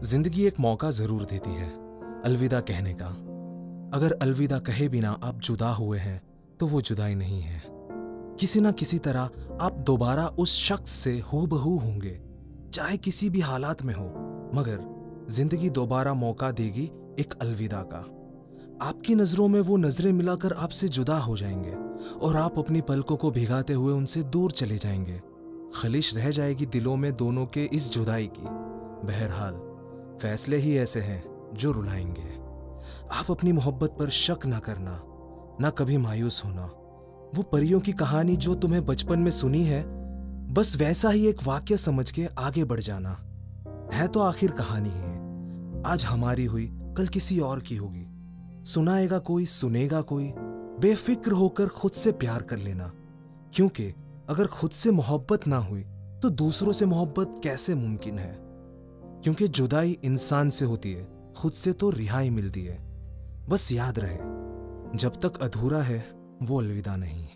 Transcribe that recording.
ज़िंदगी एक मौका ज़रूर देती है, अलविदा कहने का। अगर अलविदा कहे बिना आप जुदा हुए हैं तो वो जुदाई नहीं है। किसी ना किसी तरह आप दोबारा उस शख्स से हूबहू होंगे, चाहे किसी भी हालात में हो, मगर ज़िंदगी दोबारा मौका देगी एक अलविदा का। आपकी नज़रों में वो नज़रें मिलाकर आपसे जुदा हो जाएँगे, और आप अपनी पलकों को भिगाते हुए उनसे दूर चले जाएँगे। खलिश रह जाएगी दिलों में दोनों के इस जुदाई की। बहरहाल फैसले ही ऐसे हैं जो रुलाएँगे। आप अपनी मोहब्बत पर शक ना करना, ना कभी मायूस होना। वो परियों की कहानी जो तुम्हें बचपन में सुनी है, बस वैसा ही एक वाक्य समझ के आगे बढ़ जाना। है तो आखिर कहानी है आज हमारी हुई, कल किसी और की होगी। सुनाएगा कोई, सुनेगा कोई। बेफिक्र होकर खुद से प्यार कर लेना। क्योंकि अगर खुद से मोहब्बत ना हुई तो दूसरों से मोहब्बत कैसे मुमकिन है? क्योंकि जुदाई इंसान से होती है, खुद से तो रिहाई मिलती है। बस याद रहे, जब तक अधूरा है, वो अलविदा नहीं।